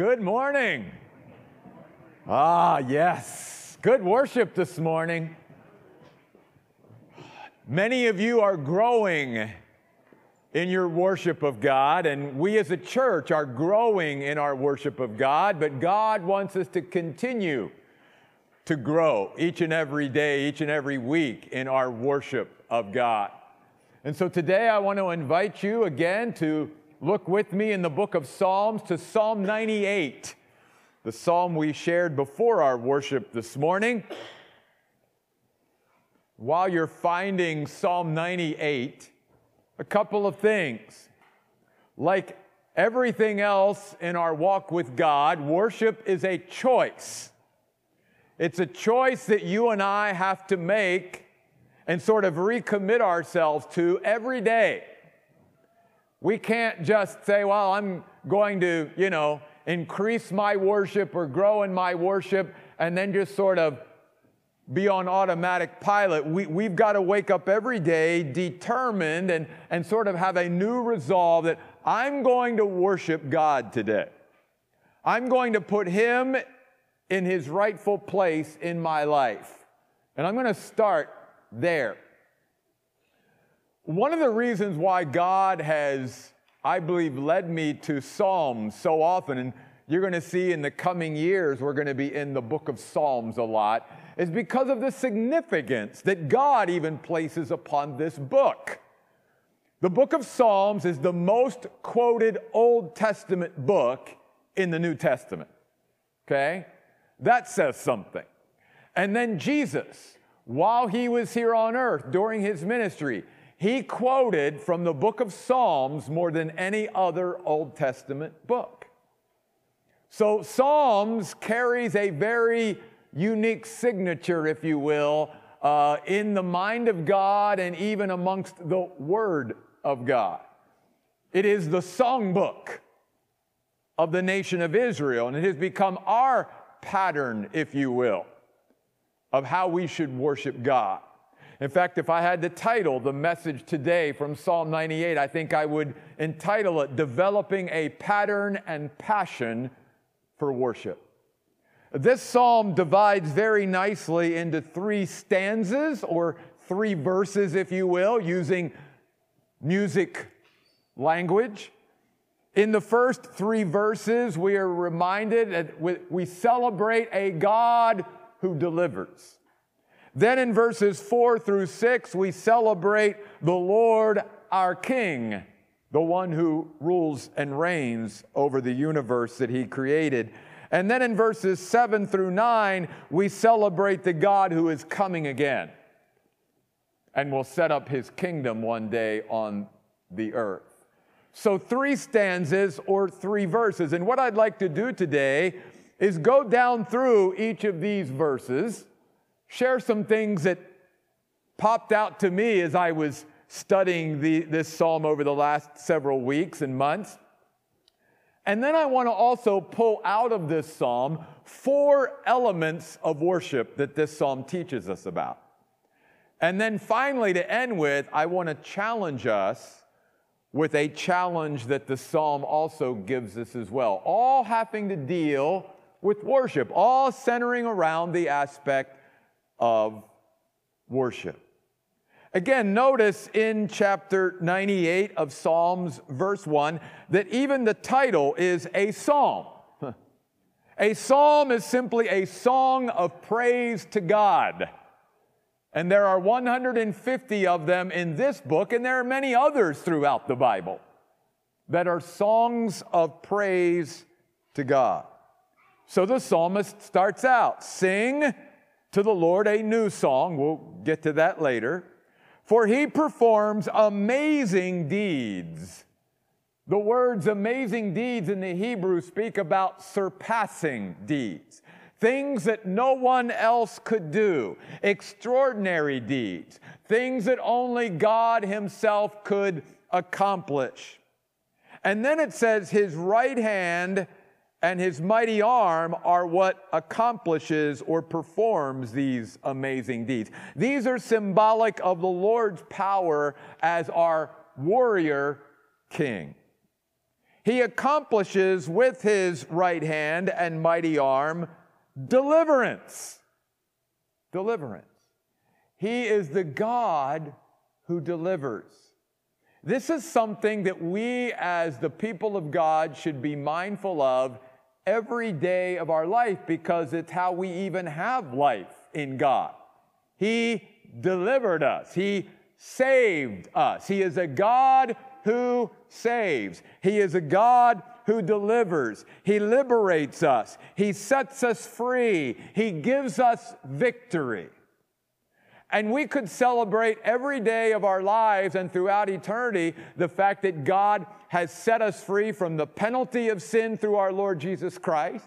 Good morning. Ah, yes. Good worship this morning. Many of you are growing in your worship of God, and we as a church are growing in our worship of God, but God wants us to continue to grow each and every day, each and every week in our worship of God. And so today I want to invite you again to look with me in the book of Psalms to Psalm 98, the psalm we shared before our worship this morning. While you're finding Psalm 98, a couple of things. Like everything else in our walk with God, worship is a choice. It's a choice that you and I have to make and sort of recommit ourselves to every day. We can't just say, well, I'm going to, you know, increase my worship or grow in my worship and then just sort of be on automatic pilot. We, we've got to wake up every day determined and, and sort of have a new resolve that I'm going to worship God today. I'm going to put Him in His rightful place in my life. And I'm going to start there. One of the reasons why God has, I believe, led me to Psalms so often, and you're going to see in the coming years, we're going to be in the book of Psalms a lot, is because of the significance that God even places upon this book. The book of Psalms is the most quoted Old Testament book in the New Testament. Okay? That says something. And then Jesus, while he was here on earth during his ministry, he quoted from the book of Psalms more than any other Old Testament book. So, Psalms carries a very unique signature, if you will, uh, in the mind of God and even amongst the Word of God. It is the songbook of the nation of Israel, and it has become our pattern, if you will, of how we should worship God. In fact, if I had to title the message today from Psalm 98, I think I would entitle it Developing a Pattern and Passion for Worship. This psalm divides very nicely into three stanzas or three verses, if you will, using music language. In the first three verses, we are reminded that we celebrate a God who delivers. Then in verses four through six, we celebrate the Lord our King, the one who rules and reigns over the universe that he created. And then in verses seven through nine, we celebrate the God who is coming again and will set up his kingdom one day on the earth. So, three stanzas or three verses. And what I'd like to do today is go down through each of these verses share some things that popped out to me as I was studying the, this psalm over the last several weeks and months. And then I want to also pull out of this psalm four elements of worship that this psalm teaches us about. And then finally, to end with, I want to challenge us with a challenge that the psalm also gives us as well, all having to deal with worship, all centering around the aspect of worship. Again, notice in chapter 98 of Psalms, verse 1, that even the title is a psalm. A psalm is simply a song of praise to God. And there are 150 of them in this book, and there are many others throughout the Bible that are songs of praise to God. So the psalmist starts out Sing to the Lord a new song. We'll get to that later. For he performs amazing deeds. The words amazing deeds in the Hebrew speak about surpassing deeds. Things that no one else could do. Extraordinary deeds. Things that only God himself could accomplish. And then it says his right hand and his mighty arm are what accomplishes or performs these amazing deeds. These are symbolic of the Lord's power as our warrior king. he accomplishes with his right hand and mighty arm deliverance. Deliverance. He is the God who delivers. This is something that we, as the people of God, should be mindful of every day of our life because it's how we even have life in God. He delivered us, He saved us. He is a God who saves, He is a God who delivers. He liberates us, He sets us free, He gives us victory. And we could celebrate every day of our lives and throughout eternity the fact that God has set us free from the penalty of sin through our Lord Jesus Christ,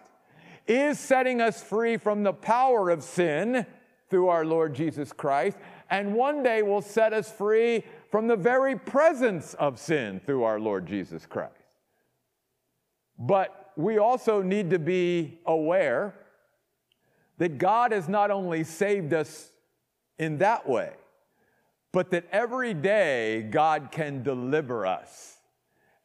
is setting us free from the power of sin through our Lord Jesus Christ, and one day will set us free from the very presence of sin through our Lord Jesus Christ. But we also need to be aware that God has not only saved us in that way, but that every day God can deliver us.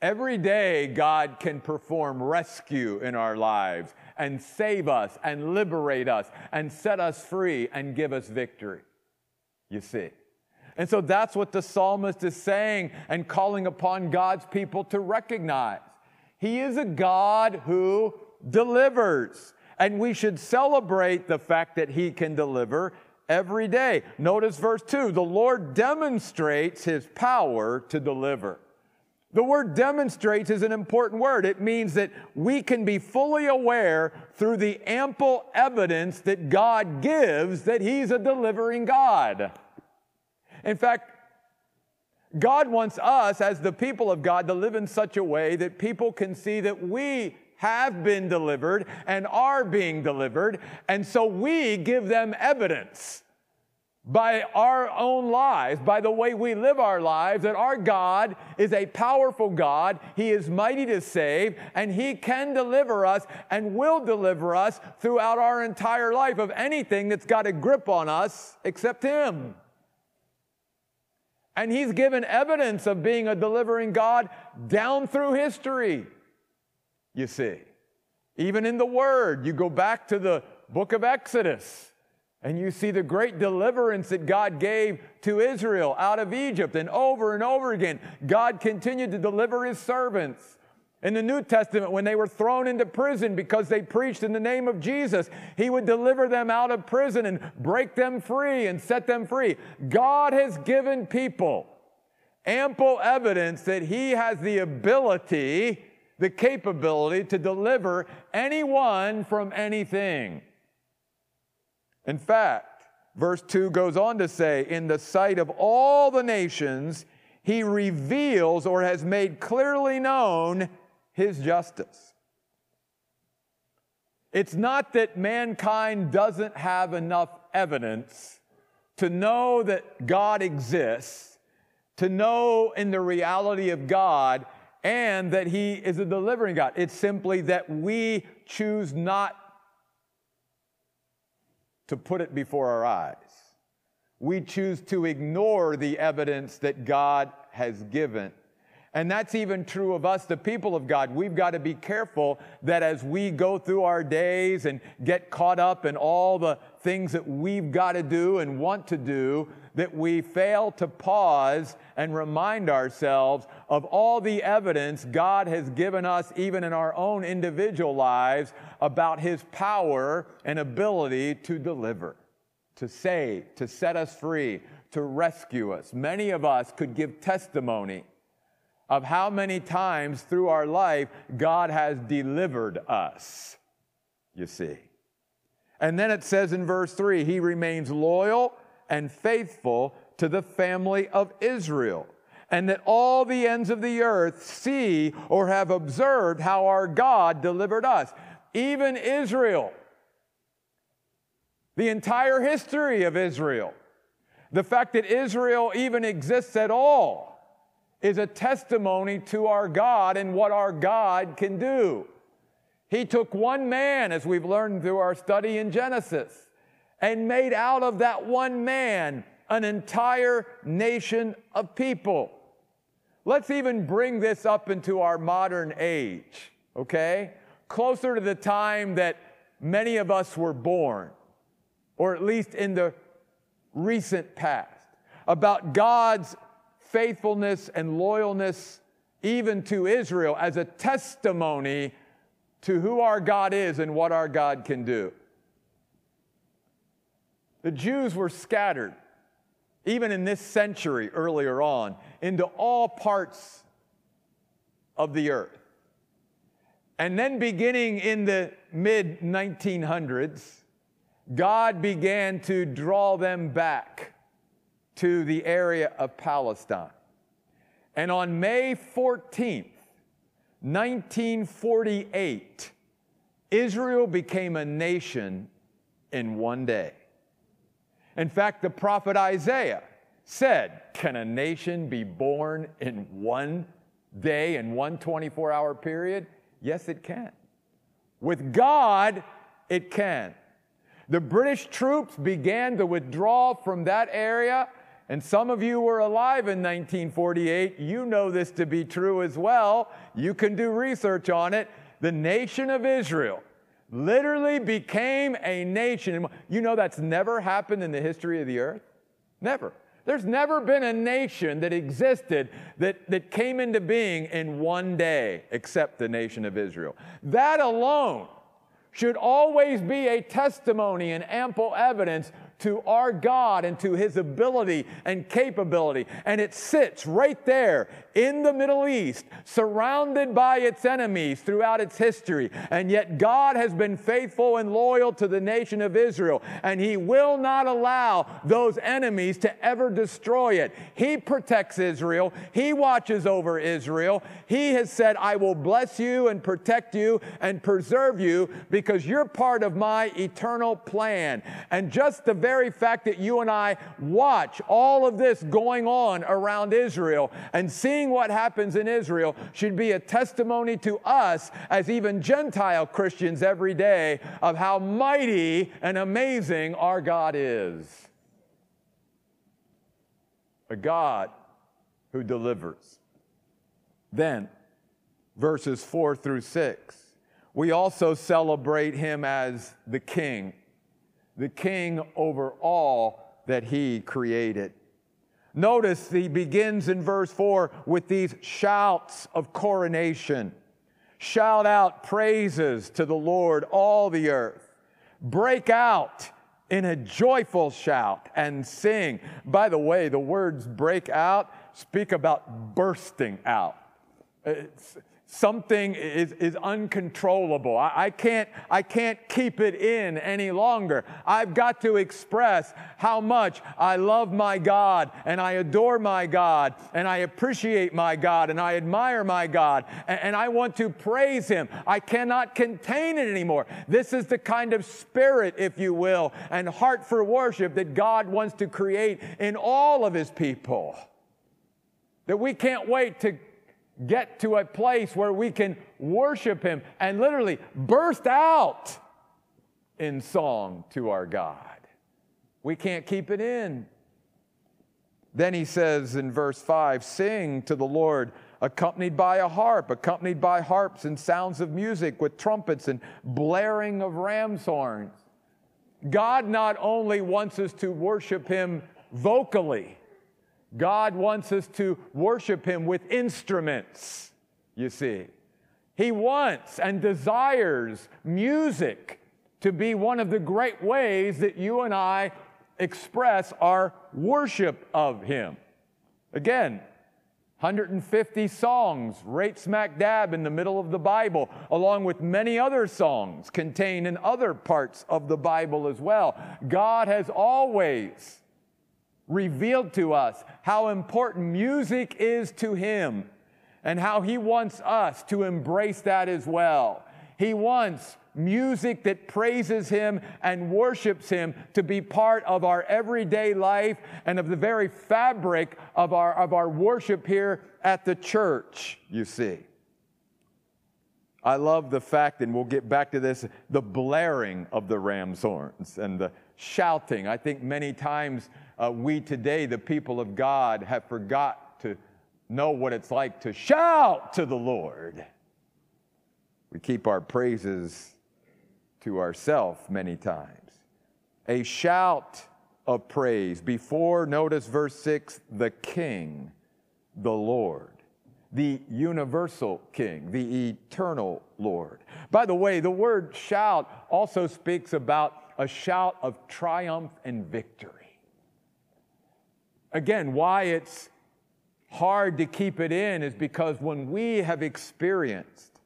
Every day God can perform rescue in our lives and save us and liberate us and set us free and give us victory. You see. And so that's what the psalmist is saying and calling upon God's people to recognize. He is a God who delivers. And we should celebrate the fact that he can deliver every day. Notice verse 2 the Lord demonstrates his power to deliver. The word demonstrates is an important word. It means that we can be fully aware through the ample evidence that God gives that He's a delivering God. In fact, God wants us, as the people of God, to live in such a way that people can see that we have been delivered and are being delivered. And so we give them evidence by our own lives, by the way we live our lives, that our God is a powerful God. He is mighty to save, and He can deliver us and will deliver us throughout our entire life of anything that's got a grip on us except Him. And He's given evidence of being a delivering God down through history you see. Even in the Word, you go back to the book of Exodus and you see the great deliverance that God gave to Israel out of Egypt. And over and over again, God continued to deliver his servants. In the New Testament, when they were thrown into prison because they preached in the name of Jesus, He would deliver them out of prison and break them free and set them free. God has given people ample evidence that He has the ability the capability to deliver anyone from anything. In fact, verse 2 goes on to say, In the sight of all the nations, he reveals or has made clearly known his justice. It's not that mankind doesn't have enough evidence to know that God exists, to know in the reality of God and that He is a delivering God. It's simply that we choose not to put it before our eyes. We choose to ignore the evidence that God has given. And that's even true of us, the people of God. We've got to be careful that as we go through our days and get caught up in all the things that we've got to do and want to do, that we fail to pause and remind ourselves of all the evidence God has given us, even in our own individual lives, about His power and ability to deliver, to save, to set us free, to rescue us. Many of us could give testimony of how many times through our life God has delivered us, you see. And then it says in verse 3 He remains loyal and faithful to the family of Israel, and that all the ends of the earth see or have observed how our God delivered us. Even Israel, the entire history of Israel, the fact that Israel even exists at all is a testimony to our God and what our God can do. He took one man, as we've learned through our study in Genesis, and made out of that one man an entire nation of people. Let's even bring this up into our modern age, okay? Closer to the time that many of us were born, or at least in the recent past, about God's faithfulness and loyalness even to Israel as a testimony to who our God is and what our God can do. The Jews were scattered, even in this century earlier on, into all parts of the earth. And then, beginning in the mid 1900s, God began to draw them back to the area of Palestine. And on May 14th, 1948, Israel became a nation in one day. In fact, the prophet Isaiah said, Can a nation be born in one day, in one 24 hour period? Yes, it can. With God, it can. The British troops began to withdraw from that area and some of you were alive in 1948. You know this to be true as well. You can do research on it. The nation of Israel literally became a nation. You know that's never happened in the history of the earth? Never. There's never been a nation that existed that, that came into being in one day except the nation of Israel. That alone should always be a testimony and ample evidence to our God and to his ability and capability. And it sits right there in the Middle East, surrounded by its enemies throughout its history. And yet God has been faithful and loyal to the nation of Israel, and he will not allow those enemies to ever destroy it. He protects Israel, he watches over Israel. He has said, I will bless you and protect you and preserve you because you're part of my eternal plan. And just the very fact that you and I watch all of this going on around Israel and seeing what happens in Israel should be a testimony to us as even Gentile Christians every day of how mighty and amazing our God is. A God who delivers. Then, verses 4 through 6, we also celebrate him as the king the king over all that he created. Notice he begins in verse 4 with these shouts of coronation. Shout out praises to the Lord, all the earth. Break out in a joyful shout and sing. By the way, the words break out speak about bursting out. It's, something is, is uncontrollable. I, I, can't, I can't keep it in any longer. I've got to express how much I love my God and I adore my God and I appreciate my God and I admire my God and, and I want to praise Him. I cannot contain it anymore. This is the kind of spirit, if you will, and heart for worship that God wants to create in all of His people. That we can't wait to get to a place where we can worship Him and literally burst out in song to our God. We can't keep it in. Then he says in verse 5 Sing to the Lord, accompanied by a harp, accompanied by harps and sounds of music with trumpets and blaring of ram's horns. God not only wants us to worship Him vocally, God wants us to worship Him with instruments, you see. He wants and desires music to be one of the great ways that you and I express our worship of Him. Again, 150 songs right smack dab in the middle of the Bible, along with many other songs contained in other parts of the Bible as well. God has always revealed to us how important music is to him and how he wants us to embrace that as well. He wants music that praises him and worships him to be part of our everyday life and of the very fabric of our, of our worship here at the church, you see. I love the fact, and we'll get back to this, the blaring of the ram's horns and the shouting. I think many times uh, we today, the people of God, have forgot to know what it's like to shout to the Lord. We keep our praises to ourselves many times. A shout of praise before, notice verse 6, the King, the Lord, the universal King, the eternal Lord. By the way, the word shout also speaks about a shout of triumph and victory. Again, why it's hard to keep it in is because when we have experienced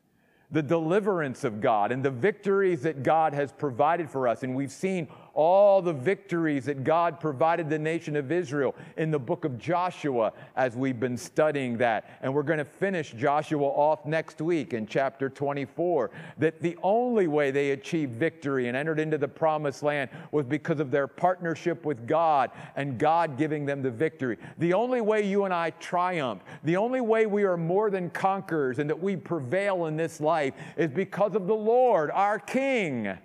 the deliverance of God and the victories that God has provided for us, and we've seen all the victories that God provided the nation of Israel in the book of Joshua as we've been studying that. And we're going to finish Joshua off next week in chapter 24. That the only way they achieved victory and entered into the promised land was because of their partnership with God and God giving them the victory. The only way you and I triumph, the only way we are more than conquerors and that we prevail in this life is because of the Lord, our King.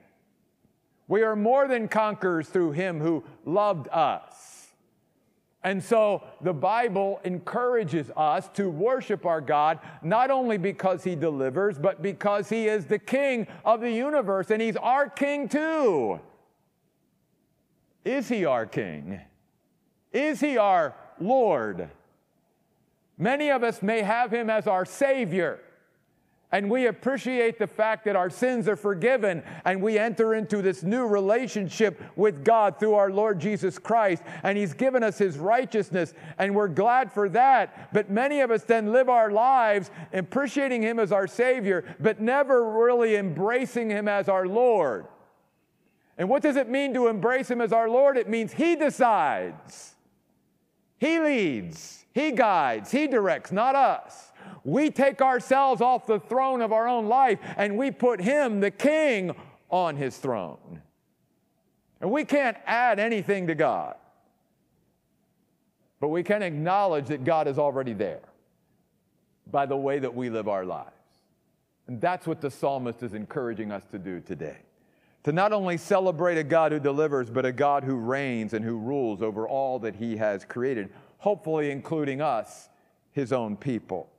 We are more than conquerors through him who loved us. And so the Bible encourages us to worship our God not only because he delivers, but because he is the king of the universe and he's our king too. Is he our king? Is he our Lord? Many of us may have him as our Savior. And we appreciate the fact that our sins are forgiven and we enter into this new relationship with God through our Lord Jesus Christ. And He's given us His righteousness and we're glad for that. But many of us then live our lives appreciating Him as our Savior, but never really embracing Him as our Lord. And what does it mean to embrace Him as our Lord? It means He decides, He leads, He guides, He directs, not us. We take ourselves off the throne of our own life and we put Him, the King, on His throne. And we can't add anything to God. But we can acknowledge that God is already there by the way that we live our lives. And that's what the psalmist is encouraging us to do today. To not only celebrate a God who delivers, but a God who reigns and who rules over all that he has created, hopefully including us, his own people.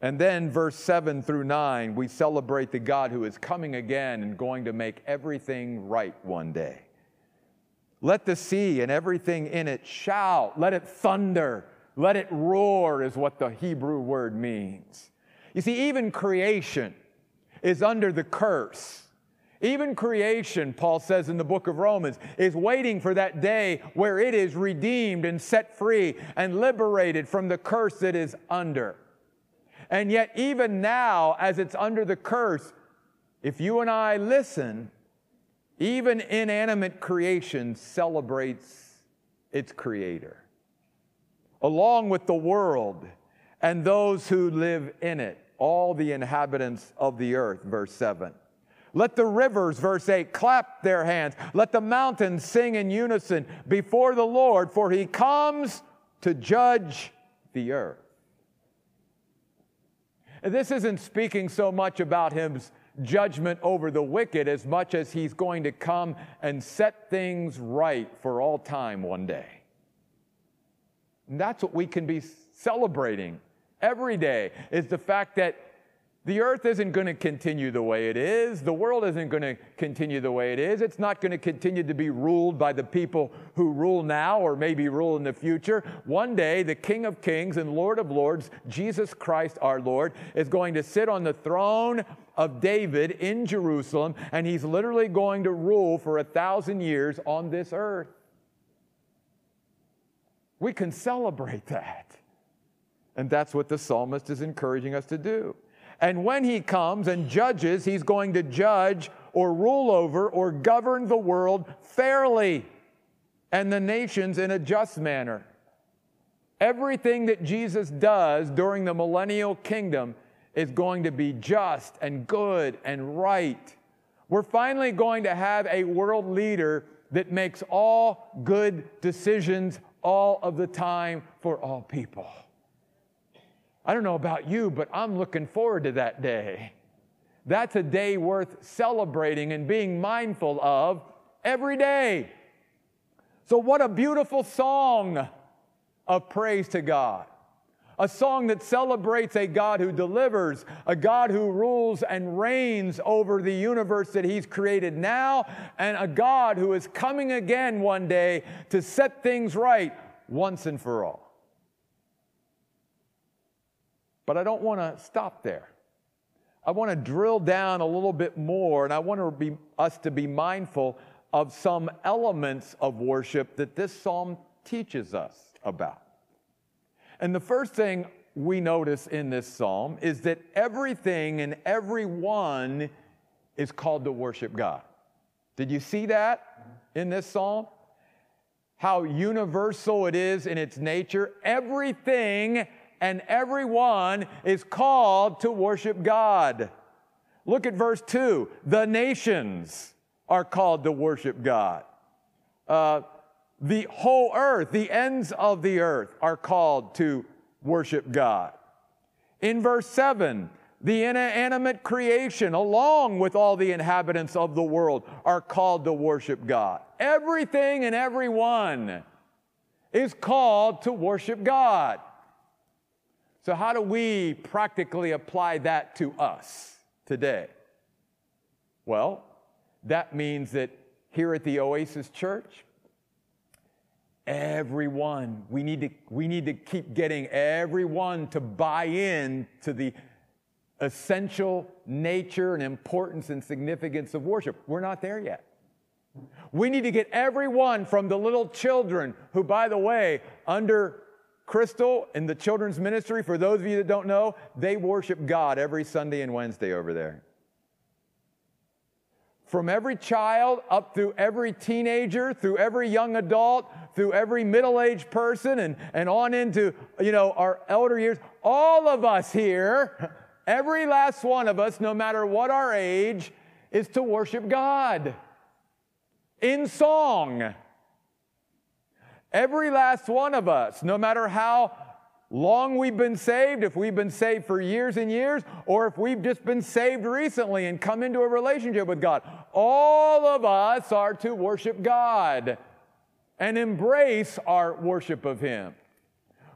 And then, verse 7 through 9, we celebrate the God who is coming again and going to make everything right one day. Let the sea and everything in it shout, let it thunder, let it roar, is what the Hebrew word means. You see, even creation is under the curse. Even creation, Paul says in the book of Romans, is waiting for that day where it is redeemed and set free and liberated from the curse that is under. And yet, even now, as it's under the curse, if you and I listen, even inanimate creation celebrates its creator, along with the world and those who live in it, all the inhabitants of the earth, verse 7. Let the rivers, verse 8, clap their hands. Let the mountains sing in unison before the Lord, for he comes to judge the earth. This isn't speaking so much about his judgment over the wicked as much as he's going to come and set things right for all time one day. And that's what we can be celebrating every day is the fact that the earth isn't going to continue the way it is. The world isn't going to continue the way it is. It's not going to continue to be ruled by the people who rule now or maybe rule in the future. One day, the King of Kings and Lord of Lords, Jesus Christ our Lord, is going to sit on the throne of David in Jerusalem, and he's literally going to rule for a thousand years on this earth. We can celebrate that. And that's what the psalmist is encouraging us to do. And when he comes and judges, he's going to judge or rule over or govern the world fairly and the nations in a just manner. Everything that Jesus does during the millennial kingdom is going to be just and good and right. We're finally going to have a world leader that makes all good decisions all of the time for all people. I don't know about you, but I'm looking forward to that day. That's a day worth celebrating and being mindful of every day. So, what a beautiful song of praise to God. a song that celebrates a God who delivers, a God who rules and reigns over the universe that He's created now, and a God who is coming again one day to set things right once and for all. But I don't want to stop there. I want to drill down a little bit more, and I want us to be mindful of some elements of worship that this psalm teaches us about. And the first thing we notice in this psalm is that everything and everyone is called to worship God. Did you see that in this psalm? How universal it is in its nature. Everything and everyone is called to worship God. Look at verse 2. The nations are called to worship God. Uh, the whole earth, the ends of the earth, are called to worship God. In verse 7, the inanimate creation, along with all the inhabitants of the world, are called to worship God. Everything and everyone is called to worship God. So, how do we practically apply that to us today? Well, that means that here at the Oasis Church, everyone, we need to, we need to keep getting everyone to buy in to the essential nature and importance and significance of worship. We're not there yet. We need to get everyone from the little children who, by the way, under Crystal in the children's ministry, for those of you that don't know, they worship God every Sunday and Wednesday over there from every child up through every teenager, through every young adult, through every middle-aged person, and, and on into you know our elder years, all of us here, every last one of us, no matter what our age, is to worship God in song. Every last one of us, no matter how long we've been saved, if we've been saved for years and years, or if we've just been saved recently and come into a relationship with God. All of us are to worship God and embrace our worship of Him.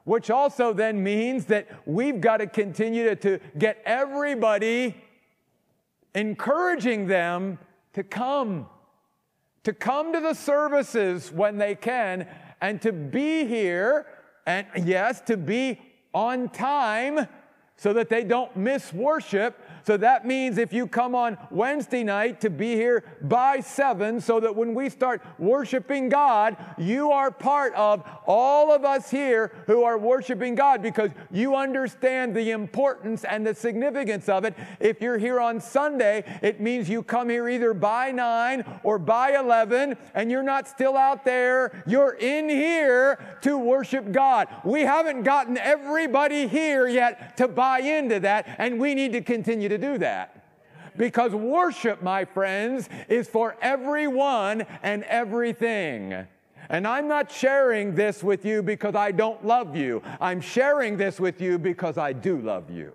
Which also then means that we've got to continue to, to get everybody encouraging them to come, to come to the services when they can, and to be here and yes, to be on time so that they don't miss worship so that means if you come on Wednesday night to be here by seven, so that when we start worshiping God, you are part of all of us here who are worshiping God because you understand the importance and the significance of it. If you're here on Sunday, it means you come here either by nine or by 11, and you're not still out there. You're in here to worship God. We haven't gotten everybody here yet to buy into that, and we need to continue to do that. Because worship, my friends, is for everyone and everything. And I'm not sharing this with you because I don't love you. I'm sharing this with you because I do love you.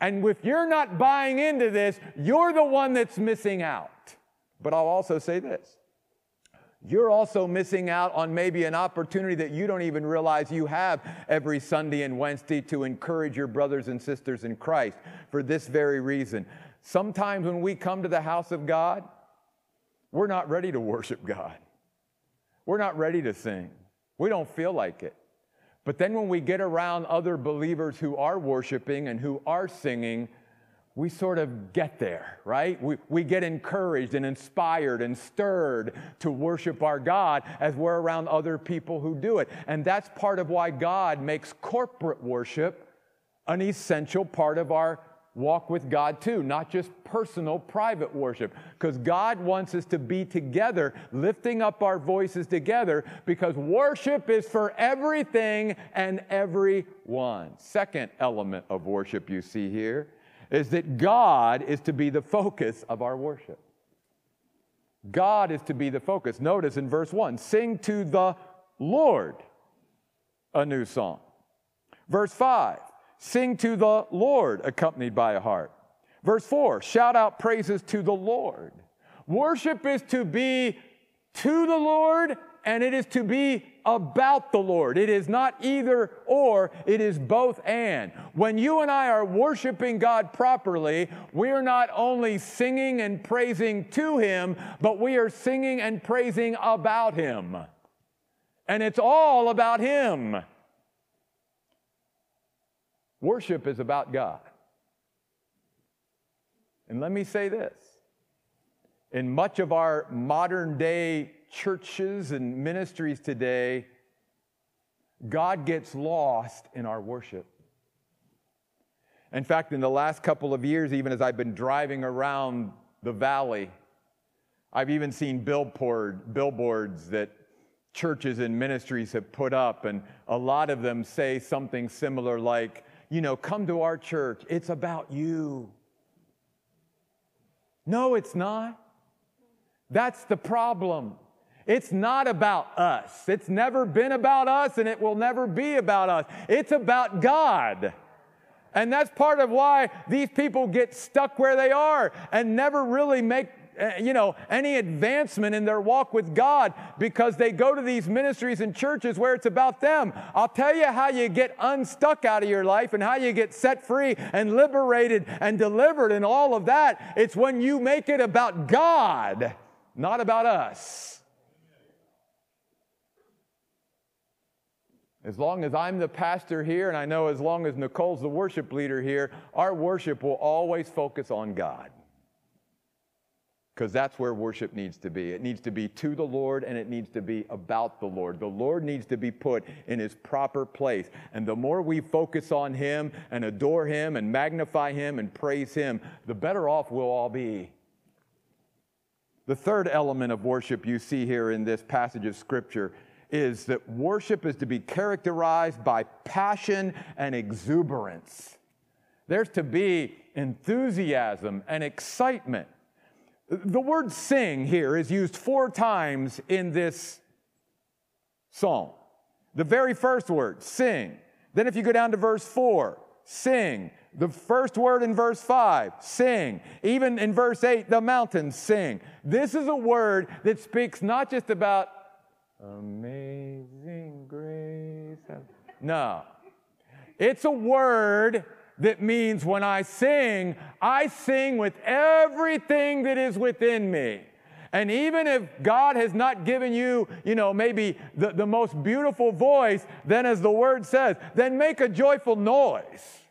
And if you're not buying into this, you're the one that's missing out. But I'll also say this you're also missing out on maybe an opportunity that you don't even realize you have every Sunday and Wednesday to encourage your brothers and sisters in Christ for this very reason. Sometimes when we come to the house of God, we're not ready to worship God. We're not ready to sing. We don't feel like it. But then when we get around other believers who are worshiping and who are singing, we sort of get there, right? We, we get encouraged and inspired and stirred to worship our God as we're around other people who do it. And that's part of why God makes corporate worship an essential part of our walk with God too, not just personal, private worship. Because God wants us to be together, lifting up our voices together, because worship is for everything and everyone. Second element of worship you see here is that God is to be the focus of our worship. God is to be the focus. Notice in verse 1 sing to the Lord a new song. Verse 5 sing to the Lord accompanied by a harp. Verse 4 shout out praises to the Lord. Worship is to be to the Lord and it is to be about the Lord. It is not either or, it is both and. When you and I are worshiping God properly, we are not only singing and praising to Him, but we are singing and praising about Him. And it's all about Him. Worship is about God. And let me say this in much of our modern day churches and ministries today, God gets lost in our worship. In fact, in the last couple of years, even as I've been driving around the valley, I've even seen billboard, billboards that churches and ministries have put up, and a lot of them say something similar like, you know, come to our church, it's about you. No, it's not. That's the problem. It's not about us. It's never been about us and it will never be about us. It's about God. And that's part of why these people get stuck where they are and never really make eh, you know any advancement in their walk with God because they go to these ministries and churches where it's about them. I'll tell you how you get unstuck out of your life and how you get set free and liberated and delivered and all of that. It's when you make it about God, not about us. As long as I'm the pastor here, and I know as long as Nicole's the worship leader here, our worship will always focus on God. Because that's where worship needs to be. It needs to be to the Lord and it needs to be about the Lord. The Lord needs to be put in his proper place. And the more we focus on him and adore him and magnify him and praise him, the better off we'll all be. The third element of worship you see here in this passage of Scripture is that worship is to be characterized by passion and exuberance. There's to be enthusiasm and excitement. The word sing here is used four times in this psalm. The very first word, sing. Then, if you go down to verse four, sing. The first word in verse 5, sing. Even in verse 8, the mountains sing. This is a word that speaks not just about Amazing grace. No. It's a word that means when I sing, I sing with everything that is within me. And even if God has not given you, you know, maybe the, the most beautiful voice, then as the word says, then make a joyful noise.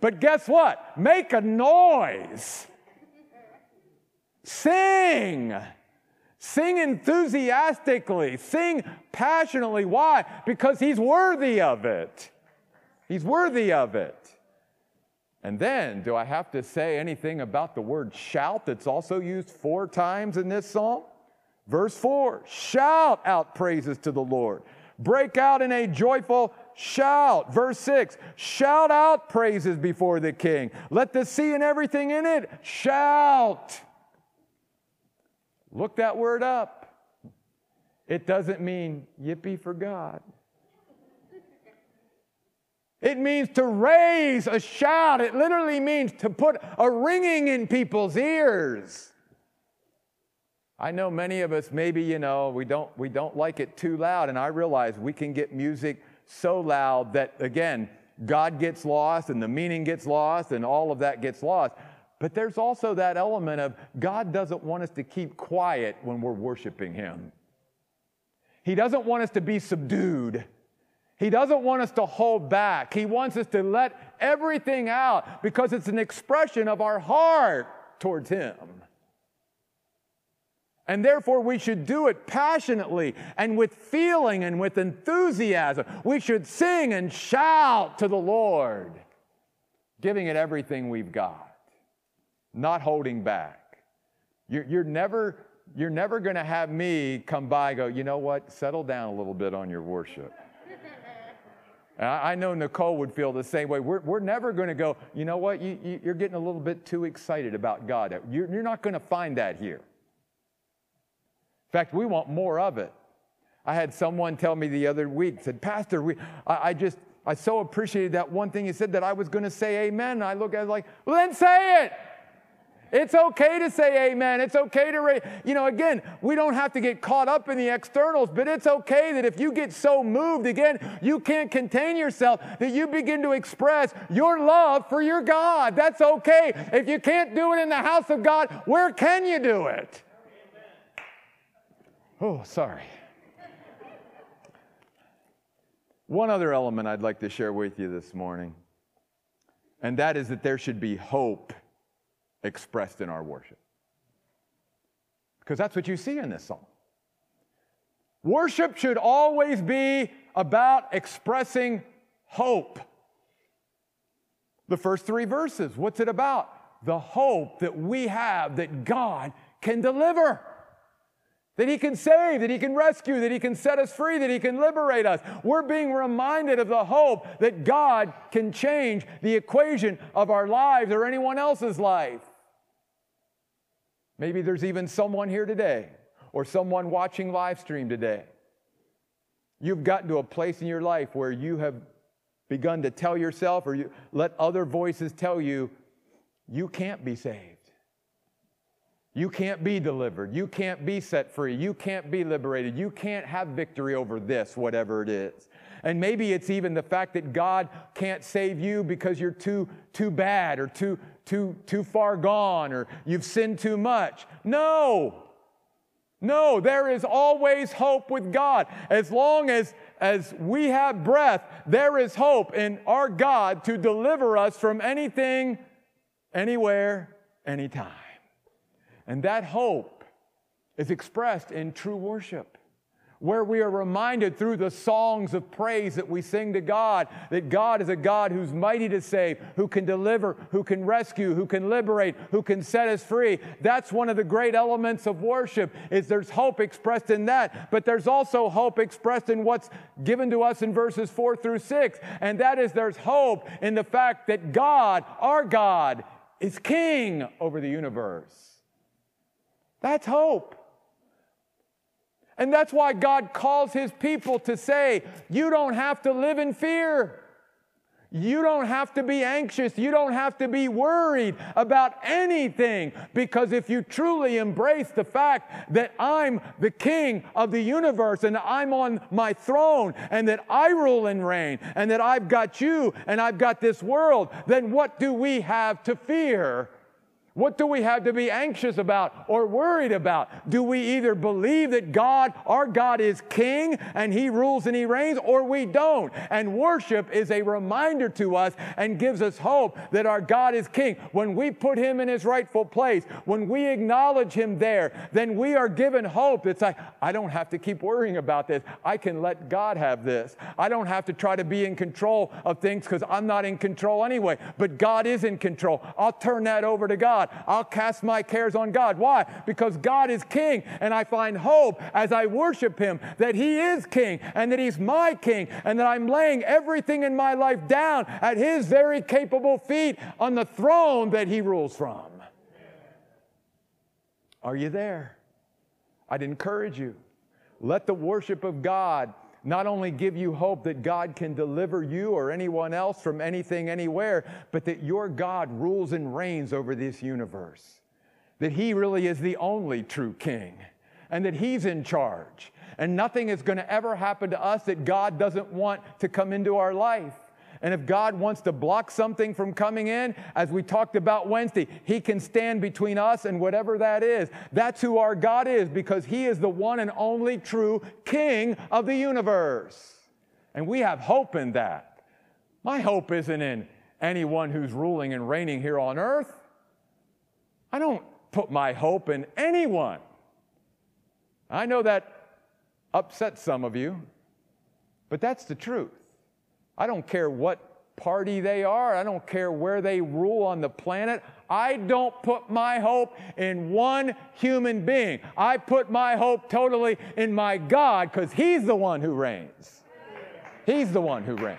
But guess what? Make a noise. Sing. Sing enthusiastically, sing passionately. Why? Because he's worthy of it. He's worthy of it. And then, do I have to say anything about the word shout that's also used four times in this psalm? Verse 4 Shout out praises to the Lord. Break out in a joyful shout. Verse 6 Shout out praises before the king. Let the sea and everything in it shout. Look that word up. It doesn't mean yippee for God. It means to raise a shout. It literally means to put a ringing in people's ears. I know many of us maybe, you know, we don't we don't like it too loud and I realize we can get music so loud that again, God gets lost and the meaning gets lost and all of that gets lost. But there's also that element of God doesn't want us to keep quiet when we're worshiping Him. He doesn't want us to be subdued. He doesn't want us to hold back. He wants us to let everything out because it's an expression of our heart towards Him. And therefore, we should do it passionately and with feeling and with enthusiasm. We should sing and shout to the Lord, giving it everything we've got not holding back. You're, you're never, you're never going to have me come by go, you know what, settle down a little bit on your worship. I know Nicole would feel the same way. We're, we're never going to go, you know what, you, you, are getting a little bit too excited about God. You're, you're not going to find that here. In fact, we want more of it. I had someone tell me the other week, said, Pastor, we, I, I just, I so appreciated that one thing you said that I was going to say amen. I look at it like, well, then say it. It's okay to say amen. It's okay to, you know, again, we don't have to get caught up in the externals, but it's okay that if you get so moved again, you can't contain yourself, that you begin to express your love for your God. That's okay. If you can't do it in the house of God, where can you do it? Oh, sorry. One other element I'd like to share with you this morning, and that is that there should be hope expressed in our worship. Because that's what you see in this song. Worship should always be about expressing hope. The first three verses, what's it about? The hope that we have that God can deliver that He can save, that He can rescue, that He can set us free, that He can liberate us. We're being reminded of the hope that God can change the equation of our lives or anyone else's life. Maybe there's even someone here today or someone watching live stream today. You've gotten to a place in your life where you have begun to tell yourself or you let other voices tell you you can't be saved. You can't be delivered. You can't be set free. You can't be liberated. You can't have victory over this, whatever it is. And maybe it's even the fact that God can't save you because you're too, too bad or too, too, too far gone or you've sinned too much. No. No, there is always hope with God. As long as, as we have breath, there is hope in our God to deliver us from anything, anywhere, anytime. And that hope is expressed in true worship, where we are reminded through the songs of praise that we sing to God that God is a God who's mighty to save, who can deliver, who can rescue, who can liberate, who can set us free. That's one of the great elements of worship is there's hope expressed in that, but there's also hope expressed in what's given to us in verses 4 through 6, and that is there's hope in the fact that God, our God, is king over the universe. That's hope. And that's why God calls his people to say, You don't have to live in fear. You don't have to be anxious. You don't have to be worried about anything because if you truly embrace the fact that I'm the king of the universe and I'm on my throne and that I rule and reign and that I've got you and I've got this world, then what do we have to fear what do we have to be anxious about or worried about? Do we either believe that God, our God, is king and he rules and he reigns, or we don't? And worship is a reminder to us and gives us hope that our God is king. When we put him in his rightful place, when we acknowledge him there, then we are given hope. It's like, I don't have to keep worrying about this. I can let God have this. I don't have to try to be in control of things because I'm not in control anyway, but God is in control. I'll turn that over to God. God. I'll cast my cares on God. Why? Because God is king, and I find hope as I worship him that he is king and that he's my king, and that I'm laying everything in my life down at his very capable feet on the throne that he rules from. Are you there? I'd encourage you. Let the worship of God not only give you hope that God can deliver you or anyone else from anything, anywhere, but that your God rules and reigns over this universe. That He really is the only true King and that He's in charge. And nothing is going to ever happen to us that God doesn't want to come into our life. And if God wants to block something from coming in, as we talked about Wednesday, He can stand between us and whatever that is. That's who our God is because He is the one and only true King of the universe. And we have hope in that. My hope isn't in anyone who's ruling and reigning here on earth. I don't put my hope in anyone. I know that upsets some of you, but that's the truth. I don't care what party they are, I don't care where they rule on the planet. I don't put my hope in one human being. I put my hope totally in my God because He's the one who reigns. He's the one who reigns.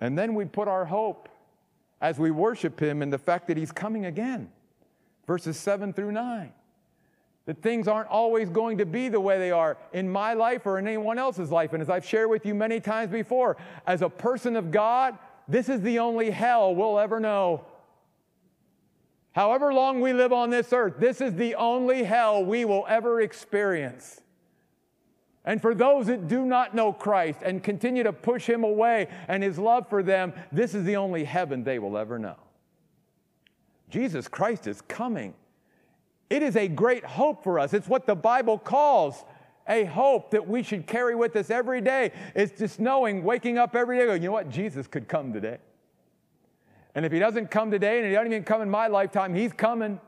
And then we put our hope as we worship Him in the fact that He's coming again. Verses 7 through 9. That things aren't always going to be the way they are in my life or in anyone else's life. And as I've shared with you many times before, as a person of God, this is the only hell we'll ever know. However long we live on this earth, this is the only hell we will ever experience. And for those that do not know Christ and continue to push him away and his love for them, this is the only heaven they will ever know. Jesus Christ is coming. It is a great hope for us. It's what the Bible calls a hope that we should carry with us every day. It's just knowing, waking up every day, going, you know what? Jesus could come today. And if he doesn't come today and he doesn't even come in my lifetime, he's coming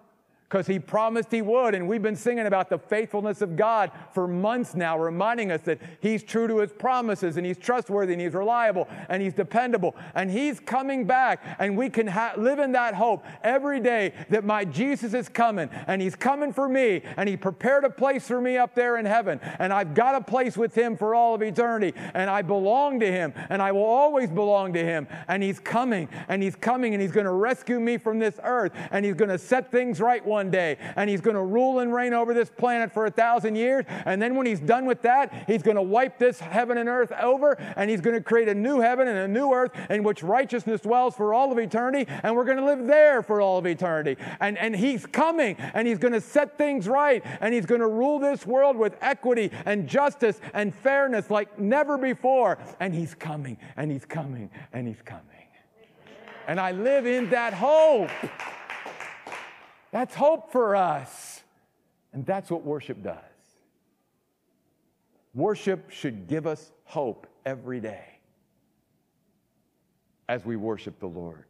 because he promised he would. And we've been singing about the faithfulness of God for months now, reminding us that he's true to his promises and he's trustworthy and he's reliable and he's dependable. And he's coming back. And we can ha- live in that hope every day that my Jesus is coming and he's coming for me and he prepared a place for me up there in heaven. And I've got a place with him for all of eternity. And I belong to him and I will always belong to him. And he's coming and he's coming and he's going to rescue me from this earth and he's going to set things right one day, and he's going to rule and reign over this planet for a thousand years. And then when he's done with that, he's going to wipe this heaven and earth over, and he's going to create a new heaven and a new earth in which righteousness dwells for all of eternity, and we're going to live there for all of eternity. And, and he's coming, and he's going to set things right, and he's going to rule this world with equity and justice and fairness like never before. And he's coming, and he's coming, and he's coming. And I live in that hope. That's hope for us. And that's what worship does. Worship should give us hope every day as we worship the Lord.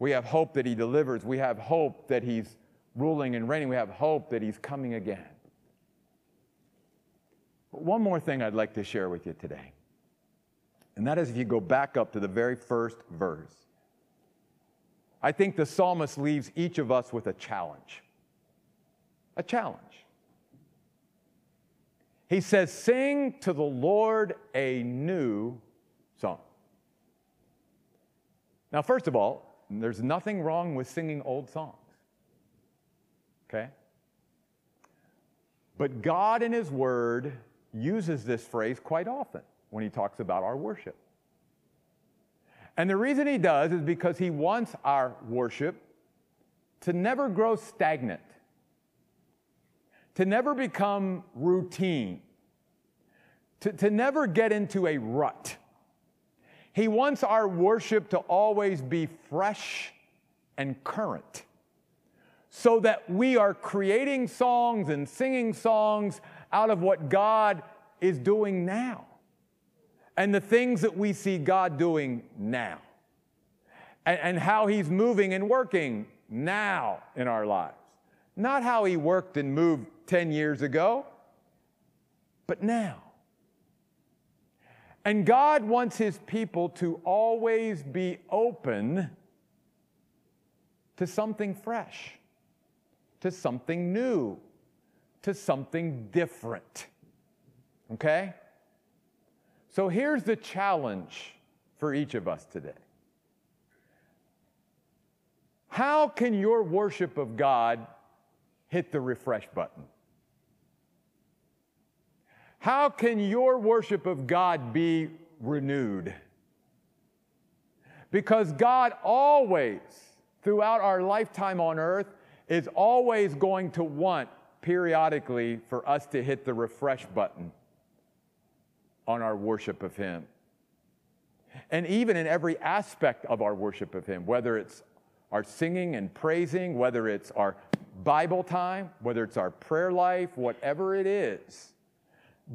We have hope that He delivers. We have hope that He's ruling and reigning. We have hope that He's coming again. But one more thing I'd like to share with you today, and that is if you go back up to the very first verse. I think the psalmist leaves each of us with a challenge. A challenge. He says, Sing to the Lord a new song. Now, first of all, there's nothing wrong with singing old songs. Okay? But God in His Word uses this phrase quite often when He talks about our worship. And the reason he does is because he wants our worship to never grow stagnant, to never become routine, to, to never get into a rut. He wants our worship to always be fresh and current so that we are creating songs and singing songs out of what God is doing now and the things that we see God doing now and, and how He's moving and working now in our lives. Not how He worked and moved 10 years ago, but now. And God wants His people to always be open to something fresh, to something new, to something different. Okay? So here's the challenge for each of us today. How can your worship of God hit the refresh button? How can your worship of God be renewed? Because God always, throughout our lifetime on earth, is always going to want periodically for us to hit the refresh button on our worship of Him. And even in every aspect of our worship of Him, whether it's our singing and praising, whether it's our Bible time, whether it's our prayer life, whatever it is,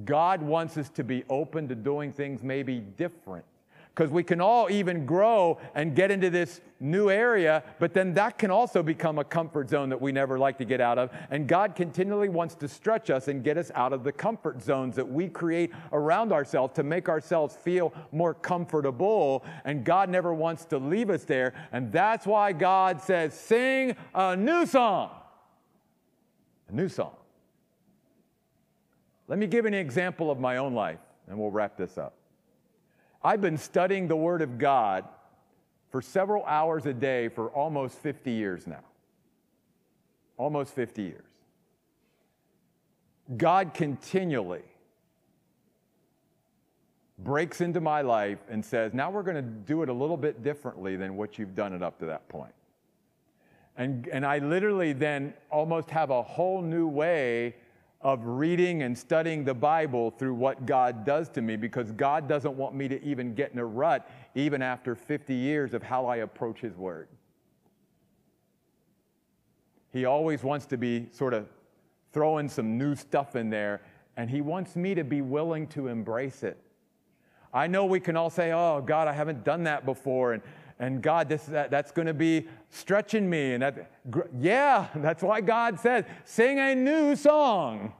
God wants us to be open to doing things maybe different because we can all even grow and get into this new area, but then that can also become a comfort zone that we never like to get out of. And God continually wants to stretch us and get us out of the comfort zones that we create around ourselves to make ourselves feel more comfortable. And God never wants to leave us there. And that's why God says, sing a new song. A new song. Let me give an example of my own life, and we'll wrap this up. I've been studying the Word of God for several hours a day for almost 50 years now. Almost 50 years. God continually breaks into my life and says, Now we're going to do it a little bit differently than what you've done it up to that point. And, and I literally then almost have a whole new way of reading and studying the Bible through what God does to me because God doesn't want me to even get in a rut, even after 50 years of how I approach His Word. He always wants to be sort of throwing some new stuff in there, and He wants me to be willing to embrace it. I know we can all say, Oh, God, I haven't done that before. And, and God, this, that, that's going to be stretching me. And that, yeah, that's why God says, sing a new song.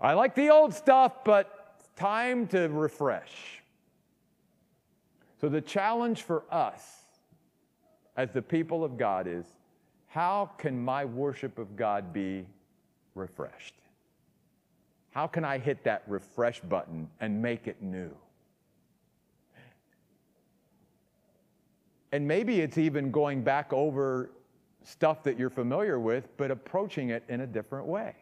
I like the old stuff, but it's time to refresh. So the challenge for us as the people of God is how can my worship of God be refreshed? How can I hit that refresh button and make it new? And maybe it's even going back over stuff that you're familiar with, but approaching it in a different way.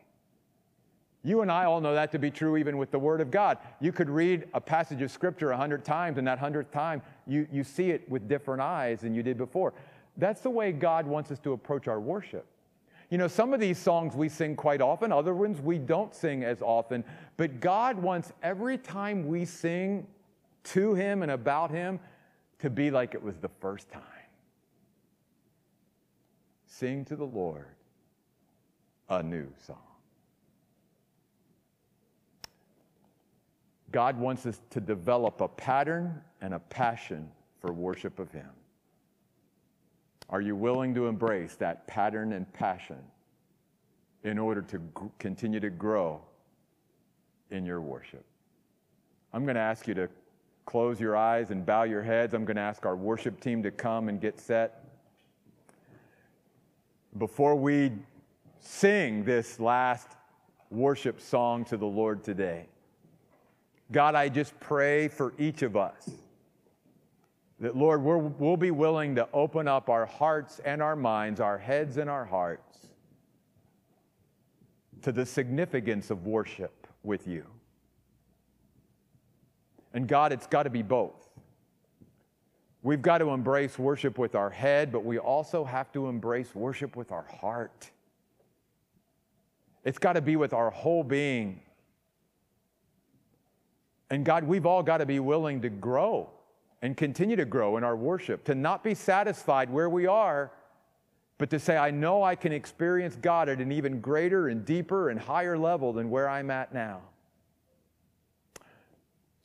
You and I all know that to be true even with the Word of God. You could read a passage of Scripture a hundred times, and that hundredth time, you, you see it with different eyes than you did before. That's the way God wants us to approach our worship. You know, some of these songs we sing quite often, other ones we don't sing as often, but God wants every time we sing to Him and about Him to be like it was the first time. Sing to the Lord a new song. God wants us to develop a pattern and a passion for worship of Him. Are you willing to embrace that pattern and passion in order to continue to grow in your worship? I'm going to ask you to close your eyes and bow your heads. I'm going to ask our worship team to come and get set. Before we sing this last worship song to the Lord today, God, I just pray for each of us that, Lord, we will be willing to open up our hearts and our minds, our heads and our hearts to the significance of worship with you. And God, it's got to be both. We've got to embrace worship with our head, but we also have to embrace worship with our heart. It's got to be with our whole being. And God, we've all got to be willing to grow and continue to grow in our worship, to not be satisfied where we are, but to say, I know I can experience God at an even greater and deeper and higher level than where I'm at now.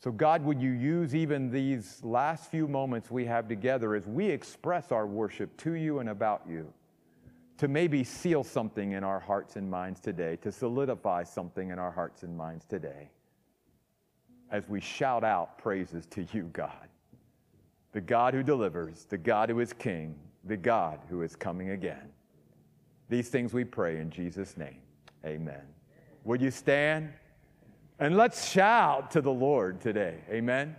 So, God, would you use even these last few moments we have together as we express our worship to you and about you to maybe seal something in our hearts and minds today, to solidify something in our hearts and minds today as we shout out praises to you, God the God who delivers, the God who is king, the God who is coming again. These things we pray in Jesus' name. Amen. Would you stand? And let's shout to the Lord today. Amen.